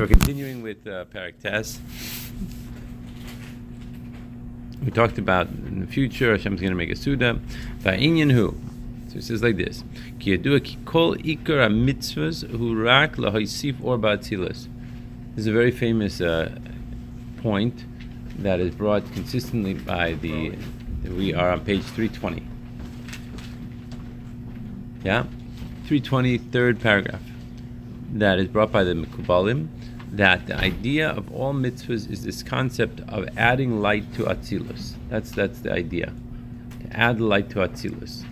So we're continuing with uh, Parak Test. We talked about in the future, Hashem's going to make a Suda. Va'inyan hu. So it says like this: Ki yadua ki kol ikar mitzvahs hu rak lahaisif or ba'atzilas. This is a very famous uh, point that is brought consistently by the. We are on page 320. Yeah, 320, third paragraph. That is brought by the Mekubalim. That the idea of all mitzvahs is this concept of adding light to Atzilus. That's that's the idea. To add light to Atzilus.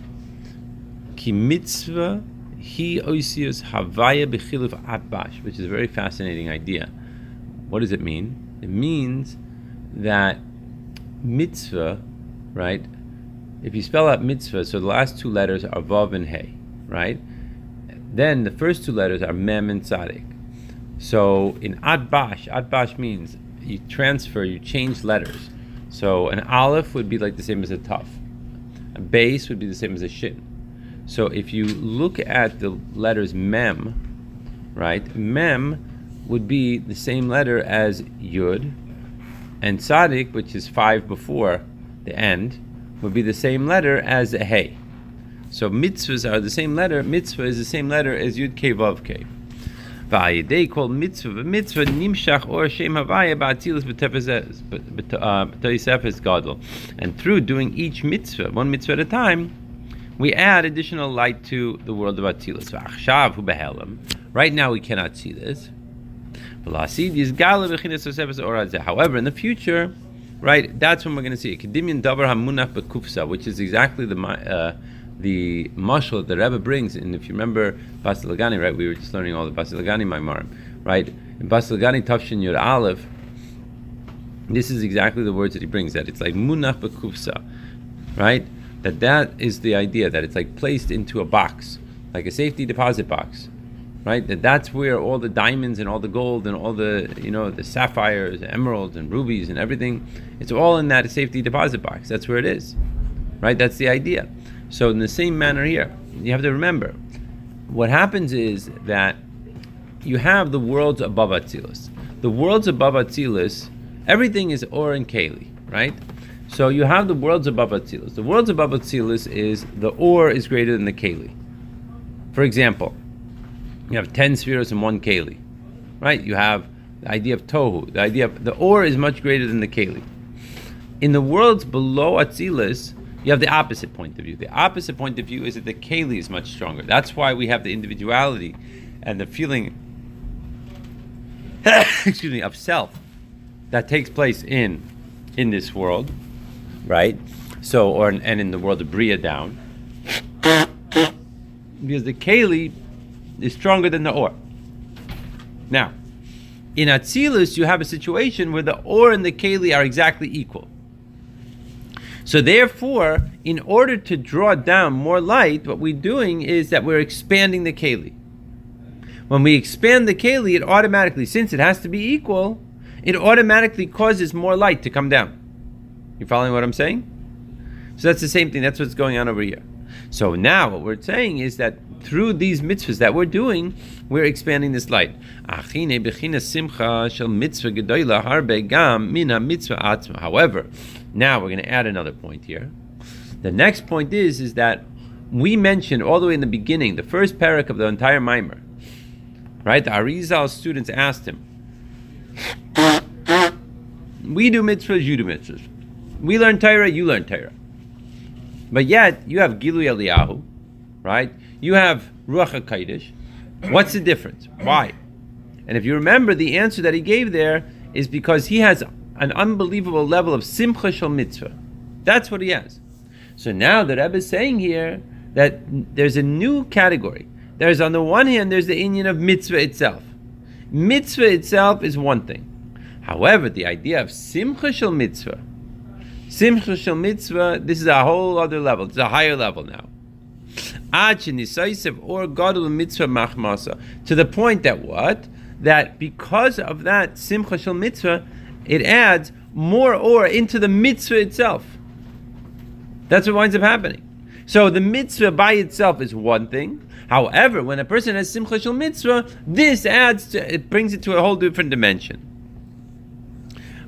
Ki mitzvah he oisius havaya b'chiluf atbash, which is a very fascinating idea. What does it mean? It means that mitzvah, right? If you spell out mitzvah, so the last two letters are vav and hey, right? Then the first two letters are mem and tzadik. So in atbash, atbash means you transfer, you change letters. So an aleph would be like the same as a taf. A base would be the same as a shin. So if you look at the letters mem, right? Mem would be the same letter as yud, and tzadik, which is five before the end, would be the same letter as a hey. So mitzvahs are the same letter. Mitzvah is the same letter as Yud K Vav K. They call mitzvah. Mitzvah nimshach or shem havaya ba'atzilus b'toisefes gadol. And through doing each mitzvah, one mitzvah at a time, we add additional light to the world of Atzilus. Right now we cannot see this. However, in the future, right, that's when we're going to see it. Which is exactly the uh, the mashal that the Rebbe brings, and if you remember Basilagani, right, we were just learning all the Basilagani Maimarim, right? In Basilagani Tafshin Yud Aleph, this is exactly the words that he brings, that it's like munach bekufsa, right? That that is the idea, that it's like placed into a box, like a safety deposit box, right? That that's where all the diamonds and all the gold and all the, you know, the sapphires, emeralds and rubies and everything, it's all in that safety deposit box. That's where it is, right? That's the idea. So in the same manner here, you have to remember, what happens is that you have the worlds above Atzilus. The worlds above Atzilus, everything is Or and Kali, right? So you have the worlds above Atzilus. The worlds above Atzilus is the Or is greater than the Kali. For example, you have 10 spheres and one Kali, right? You have the idea of Tohu. The idea of the Or is much greater than the Kali. In the worlds below Atzilus, you have the opposite point of view. The opposite point of view is that the Kali is much stronger. That's why we have the individuality and the feeling, excuse me, of self that takes place in in this world, right? So, or and in the world of Bria down, because the Kali is stronger than the Or. Now, in Atzilus, you have a situation where the Or and the Kali are exactly equal. So therefore, in order to draw down more light, what we're doing is that we're expanding the keli. When we expand the keli, it automatically, since it has to be equal, it automatically causes more light to come down. You following what I'm saying? So that's the same thing. That's what's going on over here. So now what we're saying is that through these mitzvahs that we're doing, we're expanding this light. However, now we're going to add another point here. The next point is is that we mentioned all the way in the beginning, the first parak of the entire mimer, right? The Arizal students asked him, "We do mitzvahs, you do mitzvahs. We learn Torah, you learn Torah. But yet you have Gilui Eliyahu, right? You have Ruach HaKadosh. What's the difference? Why? And if you remember, the answer that he gave there is because he has an unbelievable level of simcha shel mitzvah. That's what he has. So now the Rebbe is saying here that there's a new category. There's on the one hand, there's the inyan of mitzvah itself. Mitzvah itself is one thing. However, the idea of simcha shel mitzvah, simcha shel mitzvah, this is a whole other level. It's a higher level now. or mitzvah machmasa. To the point that what? That because of that simcha shel mitzvah, it adds more or into the mitzvah itself. That's what winds up happening. So the mitzvah by itself is one thing. However, when a person has simcha shel mitzvah, this adds to, it brings it to a whole different dimension.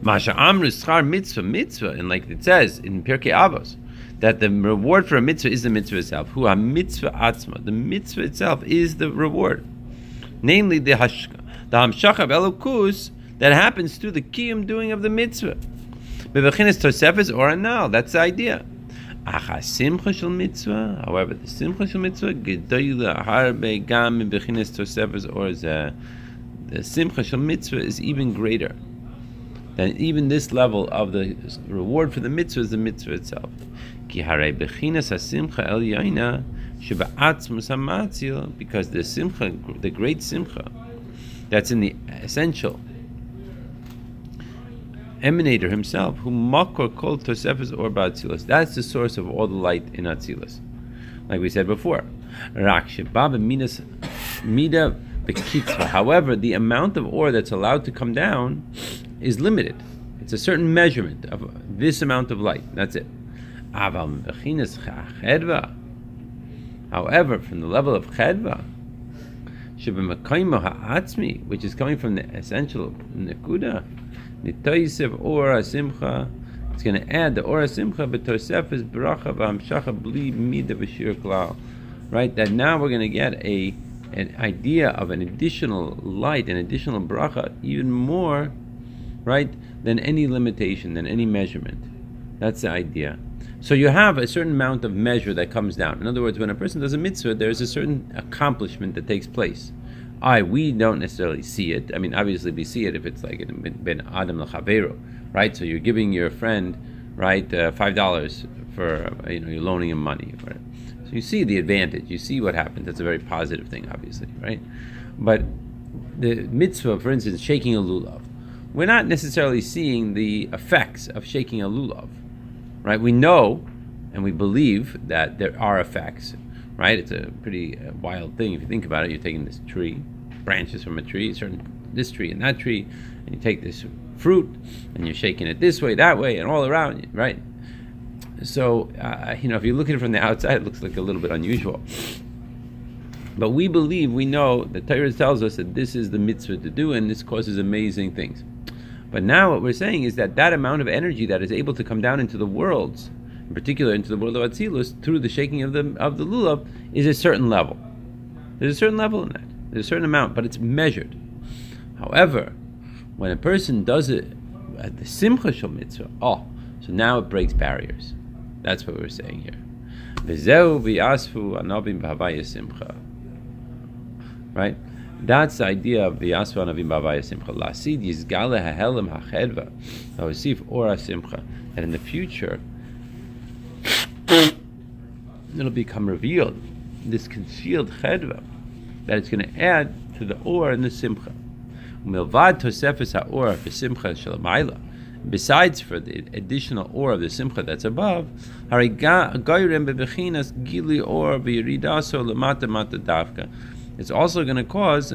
Masha amru schar mitzvah mitzvah, and like it says in Pirkei Avos, that the reward for a mitzvah is the mitzvah itself. Who a mitzvah atzma, the mitzvah itself is the reward, namely the hashka, the hamshach of elokus that happens through the kiyum doing of the mitzvah. Bebechinas tosefes or anal. That's the idea. simcha shel mitzvah. However, the simcha shel mitzvah gedoyle harbe gam tosefes or the simcha shel mitzvah is even greater than even this level of the reward for the mitzvah is the mitzvah itself. Because the simcha, the great simcha, that's in the essential emanator himself, who makor kol tosefes or ba'atzilas. That's the source of all the light in Atzilas. Like we said before. mida However, the amount of ore that's allowed to come down is limited. It's a certain measurement of this amount of light. That's it. However, from the level of chedva, which is coming from the essential nekuda, nitoisev or simcha, it's going to add the ora simcha, but tosef is bracha v'amshacha bli mida v'shir klal. Right, that now we're going to get a an idea of an additional light, an additional bracha, even more, right, than any limitation, than any measurement. That's the idea. So you have a certain amount of measure that comes down. In other words, when a person does a mitzvah, there's a certain accomplishment that takes place. I we don't necessarily see it. I mean, obviously we see it if it's like ben adam lechavero, right? So you're giving your friend, right, uh, five dollars for you know you're loaning him money. Right? So you see the advantage. You see what happens. That's a very positive thing, obviously, right? But the mitzvah, for instance, shaking a lulav, we're not necessarily seeing the effects of shaking a lulav right? We know and we believe that there are effects, right? It's a pretty uh, wild thing if you think about it. You're taking this tree, branches from a tree, certain this tree and that tree, and you take this fruit and you're shaking it this way, that way, and all around, right? So, uh, you know, if you look at it from the outside, it looks like a little bit unusual. But we believe, we know, the Torah tells us that this is the mitzvah to do, and this causes amazing things. But now what we're saying is that that amount of energy that is able to come down into the worlds, in particular into the world of Atzilus, through the shaking of the of the lulav, is a certain level. There's a certain level in that. There's a certain amount, but it's measured. However, when a person does it at the simcha shel mitzvah, oh, so now it breaks barriers. That's what we're saying here. Right? That's the idea of the Asva Navim Bavaya Simcha. Lasid Yizgale Hahelim Hachedva. Receive Ora Simcha. And in the future, it'll become revealed, this concealed Chedva, that it's going to add to the Or and the Simcha. Milvad Tosefes HaOr Simcha Shalamayla. Besides for the additional or of the simcha that's above, it's also going to cause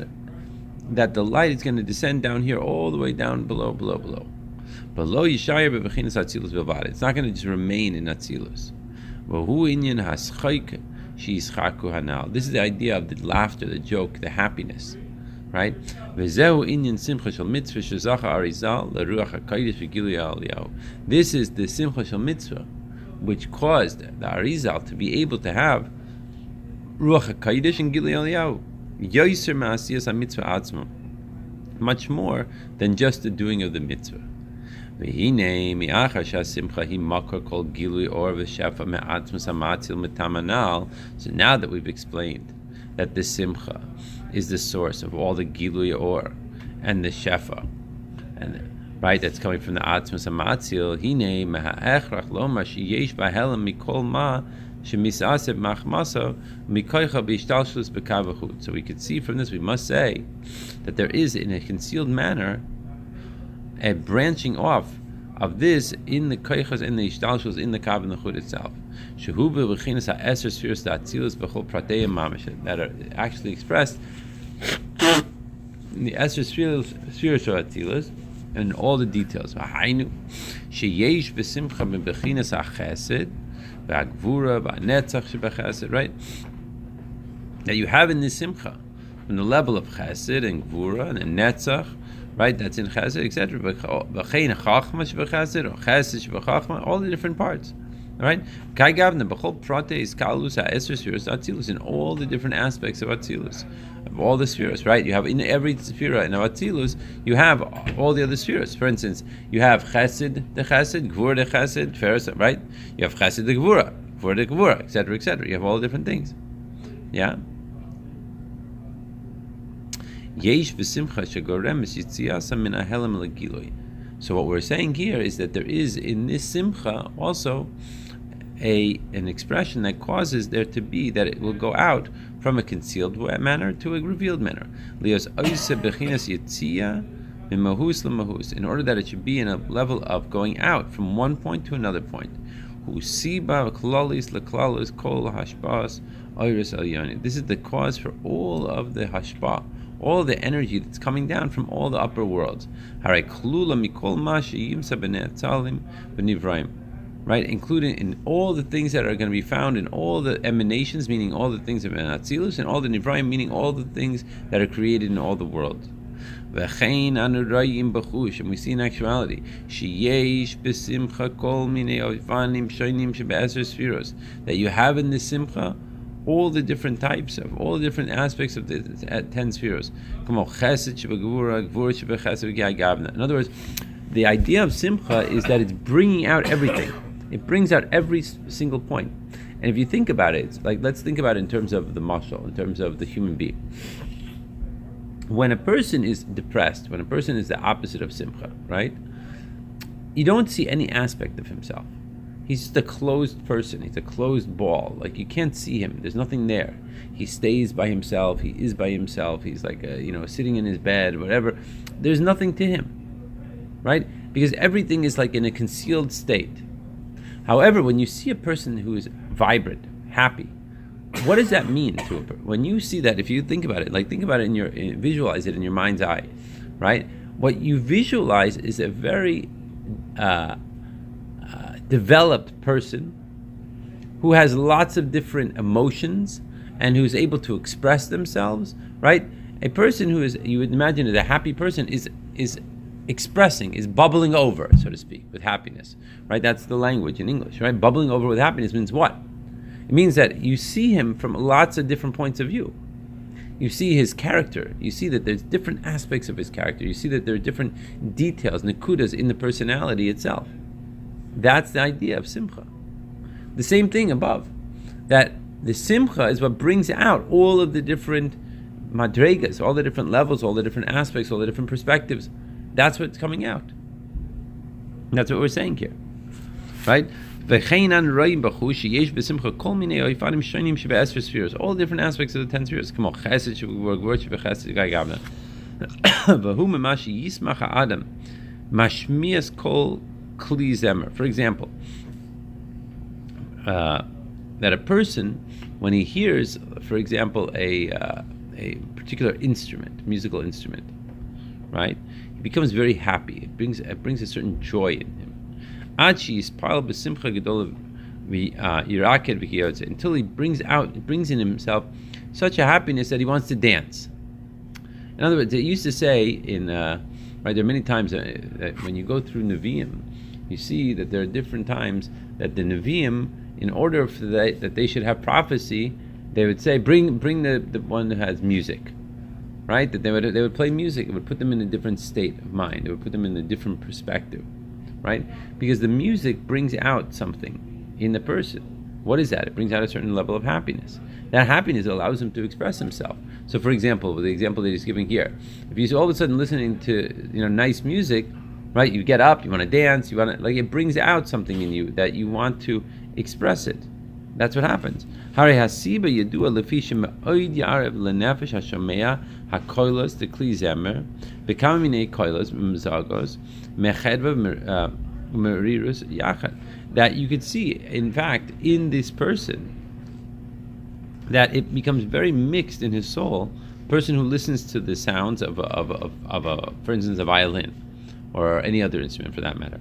that the light is going to descend down here all the way down below, below, below. Below Yishayir bebechinas atzilus bilvad. It's not going to just remain in atzilus. This is the idea of the laughter, the joke, the happiness, right? Hakodesh This is the simcha shel mitzvah, which caused the arizal to be able to have Ruach HaKadosh and Gilui Ma'asiyas. Much more than just the doing of the mitzvah. Hi makar kol gilui or v'shefa me'atzmas ha'matzil metamanal. So now that we've explained that the simcha is the source of all the gilui or and the shefa, and right, that's coming from the atzmas ha'matzil. Hinei meha'echrach lo ma sheyesh mikol ma so we could see from this, we must say that there is, in a concealed manner, a branching off of this in the koichas, in the ishtalshus, in the kav and the chud itself. That are actually expressed in the eser spheres of and all the details. Sheyesh v'simcha b'bechinas ha'chesed v'agvura, v'anetzach shebechesed, right? That you have in this simcha, from the level of chesed and gvura and netzach, right? That's in chesed, etc. Oh, v'chein chachma shebechesed, or chesed shebechachma, all the different parts. right? Kai Gavna Bechol Prate is Kalus Ha'esr Spheres Atzilus in all the different aspects of Atzilus, of all the spheres. Right, you have in every sphere in Atzilus, you have all the other spheres. For instance, you have Chesed the Chesed, Gvur the Chesed, Feres. Right, you have Chesed the Gvura, Gvur the Gvura, etc., etc. You have all the different things. Yeah. So what we're saying here is that there is in this simcha also a an expression that causes there to be that it will go out from a concealed manner to a revealed manner. In order that it should be in a level of going out from one point to another point. This is the cause for all of the hashpa, all the energy that's coming down from all the upper worlds right? Including in all the things that are going to be found in all the emanations, meaning all the things of Atzilus, and all the Nivraim, meaning all the things that are created in all the world. And we see in actuality, that you have in the simcha all the different types of all the different aspects of the ten spheres. In other words, the idea of simcha is that it's bringing out everything. It brings out every single point. And if you think about it, like let's think about it in terms of the mashal, in terms of the human being. When a person is depressed, when a person is the opposite of simcha, right? You don't see any aspect of himself. He's just a closed person. He's a closed ball. Like you can't see him. There's nothing there. He stays by himself. He is by himself. He's like a, you know sitting in his bed, whatever. There's nothing to him, right? Because everything is like in a concealed state. However, when you see a person who is vibrant, happy, what does that mean to a person? When you see that, if you think about it, like think about it in your, visualize it in your mind's eye, right? What you visualize is a very uh, developed person who has lots of different emotions and who's able to express themselves, right? A person who is, you would imagine, is a happy person is is expressing, is bubbling over, so to speak, with happiness. Right? That's the language in English, right? Bubbling over with happiness means what? It means that you see him from lots of different points of view. You see his character. You see that there's different aspects of his character. You see that there are different details, nakudas in the personality itself. That's the idea of simcha. The same thing above. That the simcha is what brings out all of the different madregas, all the different levels, all the different aspects, all the different perspectives that's what's coming out. That's what we're saying here. Right? All the different aspects of the ten spheres. Come kli zemer. For example, uh, that a person, when he hears, for example, a uh, a particular instrument, musical instrument, right? he becomes very happy. It brings it brings a certain joy in him. Until he brings out, brings in himself such a happiness that he wants to dance. In other words, they used to say in uh, right there are many times that when you go through Nevi'im, you see that there are different times that the Nevi'im, in order for that, that they should have prophecy, they would say, bring bring the, the one who has music right? That they would they would play music. It would put them in a different state of mind. It would put them in a different perspective, right? Because the music brings out something in the person. What is that? It brings out a certain level of happiness. That happiness allows him to express himself. So, for example, the example that he's giving here, if he's all of a sudden listening to you know nice music, right? You get up, you want to dance, you want to like it brings out something in you that you want to express it. That's what happens. Hari hasiba yedua lefishim oid yarev lenefesh hashomea hakoilos de kli zemer bekamine koilos mzagos mechedva uh, merirus yachad. That you could see, in fact, in this person, that it becomes very mixed in his soul. Person who listens to the sounds of a, of a, of a, for instance, a violin, or any other instrument for that matter,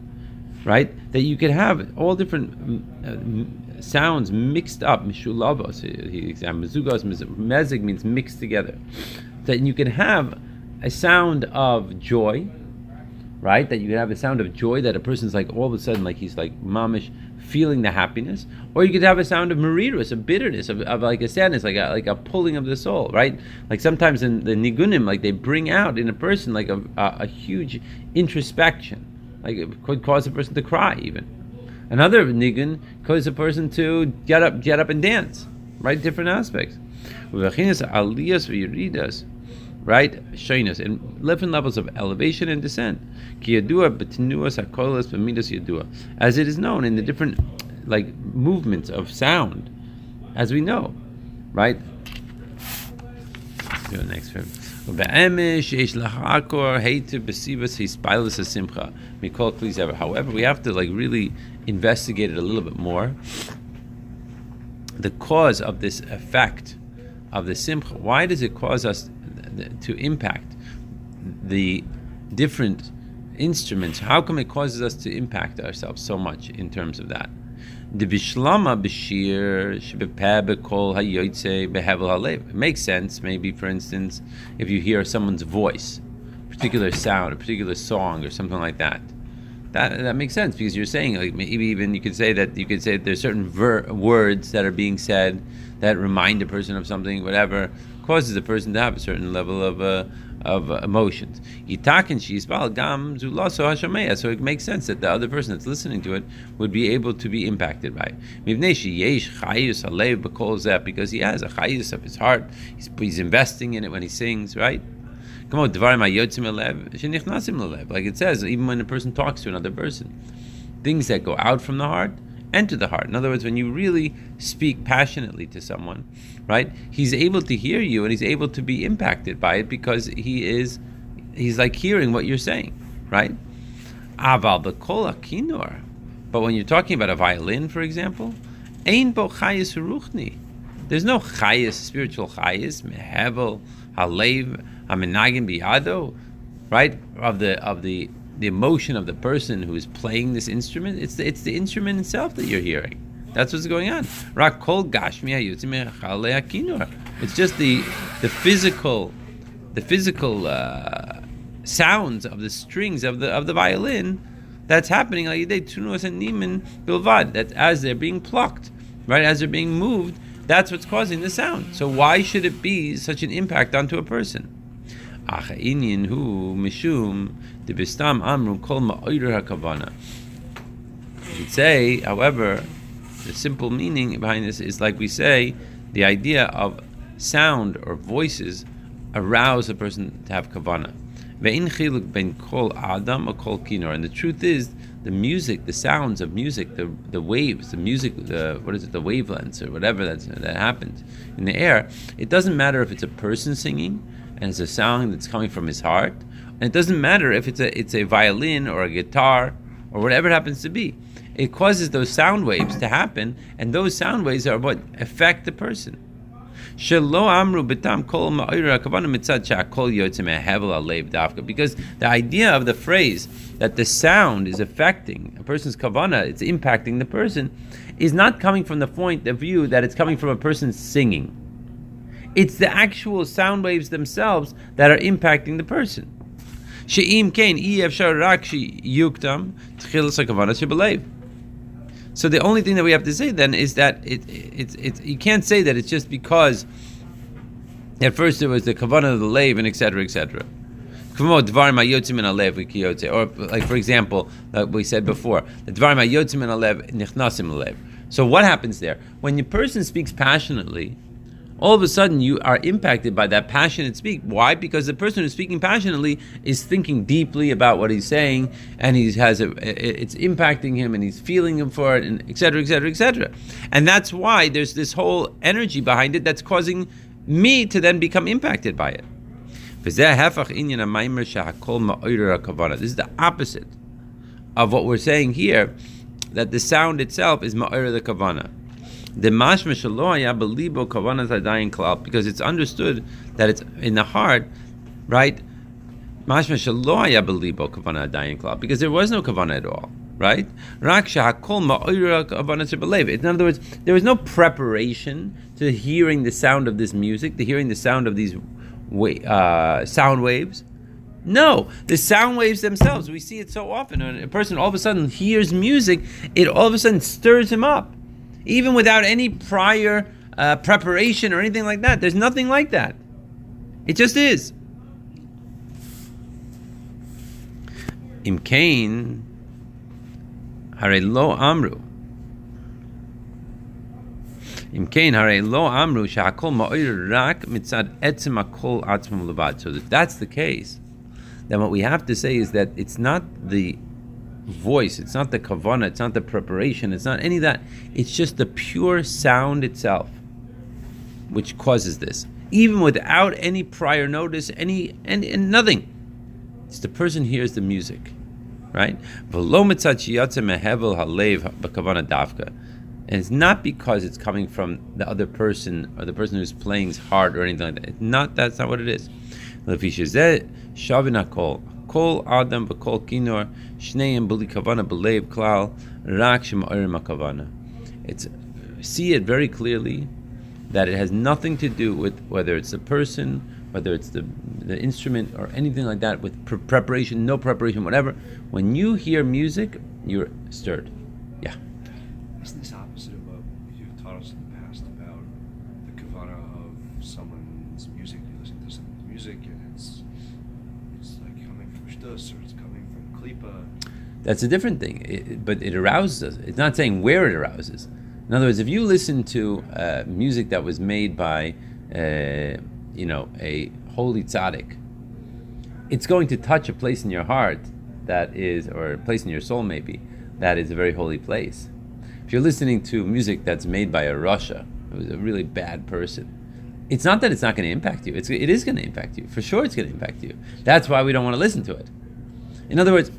right? That you could have all different mm, uh, sounds mixed up. Mishulavos. He examined mezuzahs. Mezig means mixed together. That you can have a sound of joy, right? That you can have a sound of joy that a person's like all of a sudden like he's like mamish feeling the happiness, or you could have a sound of marirus, a bitterness, of, of, like a sadness, like a like a pulling of the soul, right? Like sometimes in the nigunim, like they bring out in a person like a, a, a huge introspection, like it could cause a person to cry even. Another nigun causes a person to get up, get up and dance, right? Different aspects. Right? Shainas, in different levels of elevation and descent. As it is known in the different like movements of sound, as we know, right? Go next verse. However, we have to like really investigate it a little bit more. The cause of this effect of the simcha. Why does it cause us to impact the different instruments, how come it causes us to impact ourselves so much in terms of that? The bishlama b'shir shebepeh hayoytze behevel halev. It makes sense, maybe for instance, if you hear someone's voice, a particular sound, a particular song, or something like that. That, that makes sense because you're saying like maybe even you could say that you could say there's certain ver- words that are being said that remind a person of something, whatever causes a person to have a certain level of uh, of emotions. gam So it makes sense that the other person that's listening to it would be able to be impacted by it. Because he has a chayus of his heart, he's, he's investing in it when he sings, right? Come on, like it says, even when a person talks to another person, things that go out from the heart enter the heart. In other words, when you really speak passionately to someone, right, he's able to hear you and he's able to be impacted by it because he is, he's like hearing what you're saying, right? Aval kinor. But when you're talking about a violin, for example, ein bo chayis ruchni. There's no chayis, spiritual chayis, mehevel, halev, amenagim biado, right? Of the of the the emotion of the person who is playing this instrument. It's the, it's the instrument itself that you're hearing. That's what's going on. It's just the the physical the physical uh, sounds of the strings of the of the violin that's happening that as they're being plucked, right as they're being moved, that's what's causing the sound. So why should it be such an impact onto a person? Mishum bistam amru kol hakavana. You say, however, the simple meaning behind this is like we say, the idea of sound or voices arouse a person to have kavana. Ve'in chiluk ben kol adam or kol kinor. And the truth is, the music, the sounds of music, the the waves, the music, the what is it, the wavelengths or whatever that's, that happens in the air. It doesn't matter if it's a person singing and it's a sound that's coming from his heart. And it doesn't matter if it's a it's a violin or a guitar or whatever it happens to be. It causes those sound waves to happen, and those sound waves are what affect the person. Because the idea of the phrase that the sound is affecting a person's kavana, it's impacting the person, is not coming from the point of view that it's coming from a person singing. It's the actual sound waves themselves that are impacting the person. So the only thing that we have to say then is that it, it, it, you can't say that it's just because at first there was the kavanah of the lave and etc. etc. Or like for example, like we said before, the dvarim hayotzim in alev nichnasim alev. So what happens there when your person speaks passionately? All of a sudden you are impacted by that passionate speak. Why? Because the person who's speaking passionately is thinking deeply about what he's saying, and he has a, it's impacting him, and he's feeling him for it, and etc. etc. etc. And that's why there's this whole energy behind it that's causing me to then become impacted by it. This is the opposite of what we're saying here, that the sound itself is ma'ira the kavana. The mashma shaloya belibo adayin klal because it's understood that it's in the heart, right? Mashma kavana adayin klal because there was no kavana at all. right? In other words, there was no preparation to hearing the sound of this music, to hearing the sound of these uh, sound waves. No, the sound waves themselves, we see it so often. When a person all of a sudden hears music, it all of a sudden stirs him up. Even without any prior uh, preparation or anything like that. There's nothing like that. It just is. Im Kain, Hare lo amru. Im Kain, Hare lo amru. So if that's the case, then what we have to say is that it's not the voice, it's not the kavana, it's not the preparation, it's not any of that. It's just the pure sound itself which causes this, even without any prior notice, any and, and nothing. It's the person hears the music, right? And it's not because it's coming from the other person or the person who's playing is hard or anything like that. It's not that's not what it is. Kol Adam v'Kol Kinor Shneim B'li Kavana B'Leiv Klal Rak Shem Kavana. It's see it very clearly that it has nothing to do with whether it's the person, whether it's the, the instrument or anything like that, with pre- preparation, no preparation, whatever. When you hear music, you're stirred. Yeah. Isn't this opposite of what you've taught us in the past about the kavana of someone's music? You listen to someone's music and it's or it's coming from. That's a different thing, it, but it arouses us. It's not saying where it arouses. In other words, if you listen to uh, music that was made by, uh, you know, a holy tzaddik, it's going to touch a place in your heart that is, or a place in your soul maybe, that is a very holy place. If you're listening to music that's made by a rasha, who's a really bad person, it's not that it's not going to impact you. It's, it is going to impact you. For sure, it's going to impact you. That's why we don't want to listen to it. In other words,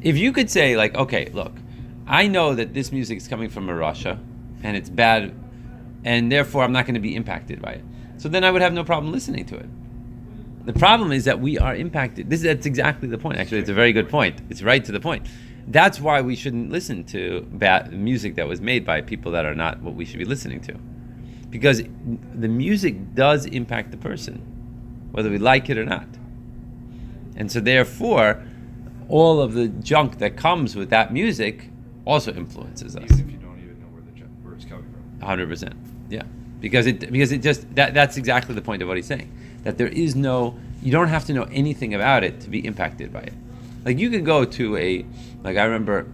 if you could say, like, okay, look, I know that this music is coming from a rasha, and it's bad, and therefore I'm not going to be impacted by it. So then I would have no problem listening to it. The problem is that we are impacted. This that's exactly the point. Actually, it's a very good point. It's right to the point. That's why we shouldn't listen to bad music that was made by people that are not what we should be listening to, because the music does impact the person, whether we like it or not. And so, therefore, all of the junk that comes with that music also influences us Even if you don't even know where the where it's coming from, hundred percent. Yeah, because it because it just that that's exactly the point of what he's saying. That there is no you don't have to know anything about it to be impacted by it. Like you could go to a like I remember,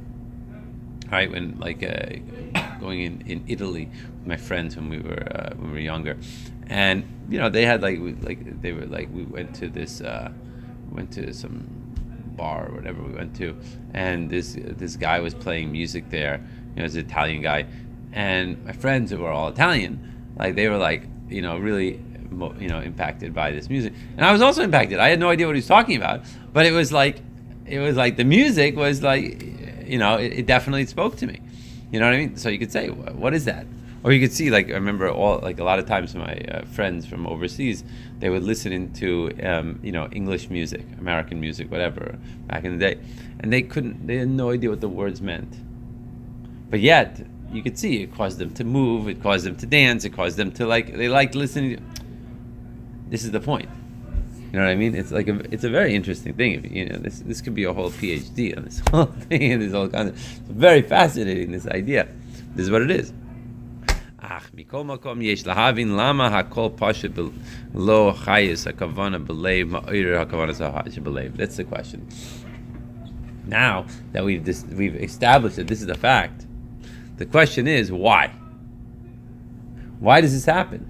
right when like uh, going in in Italy with my friends when we were uh, when we were younger, and you know they had like we, like they were like we went to this uh, went to some bar or whatever we went to, and this this guy was playing music there. You know, it's an Italian guy, and my friends who were all Italian, like they were like, you know, really, you know, impacted by this music, and I was also impacted. I had no idea what he was talking about, but it was like, it was like the music was like, you know, it, it definitely spoke to me. You know what I mean? So you could say, what is that? Or you could see, like I remember, all like a lot of times my uh, friends from overseas, they would listen into um, you know English music, American music, whatever, back in the day, and they couldn't, they had no idea what the words meant. But yet, you could see it caused them to move, it caused them to dance, it caused them to like they liked listening. This is the point. You know what I mean? It's like a, it's a very interesting thing. If, you know, this this could be a whole PhD on this whole thing and this whole concept. It's very fascinating. This idea. This is what it is. That's the question. Now that we've we've established that this is a fact, the question is why? Why does this happen?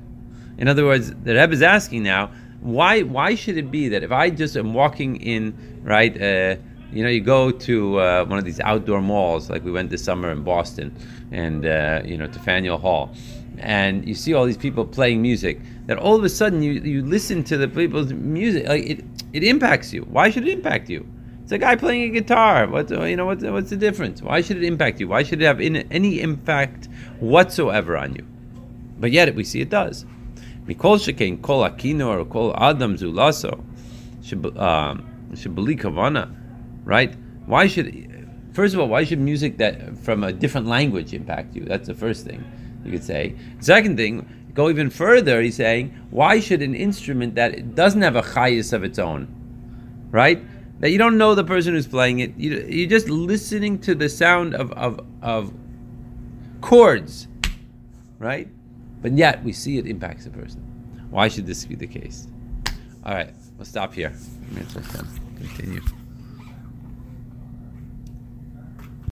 In other words, the Rebbe is asking now, why why should it be that if I just am walking in, right, uh, you know, you go to uh, one of these outdoor malls, like we went this summer in Boston, and uh, you know, to Faneuil Hall, and you see all these people playing music, that all of a sudden you, you listen to the people's music, like it, it impacts you. Why should it impact you? It's a guy playing a guitar. What you know? What's, what's the difference? Why should it impact you? Why should it have in, any impact whatsoever on you? But yet we see it does. Mikol kol akino or kol adam zulaso um, right? Why should First of all, why should music that from a different language impact you? That's the first thing you could say. Second thing, go even further. He's saying, why should an instrument that doesn't have a chayas of its own, right? That you don't know the person who's playing it. You, you're just listening to the sound of, of, of chords, right? But yet we see it impacts a person. Why should this be the case? All right, we'll stop here. Continue.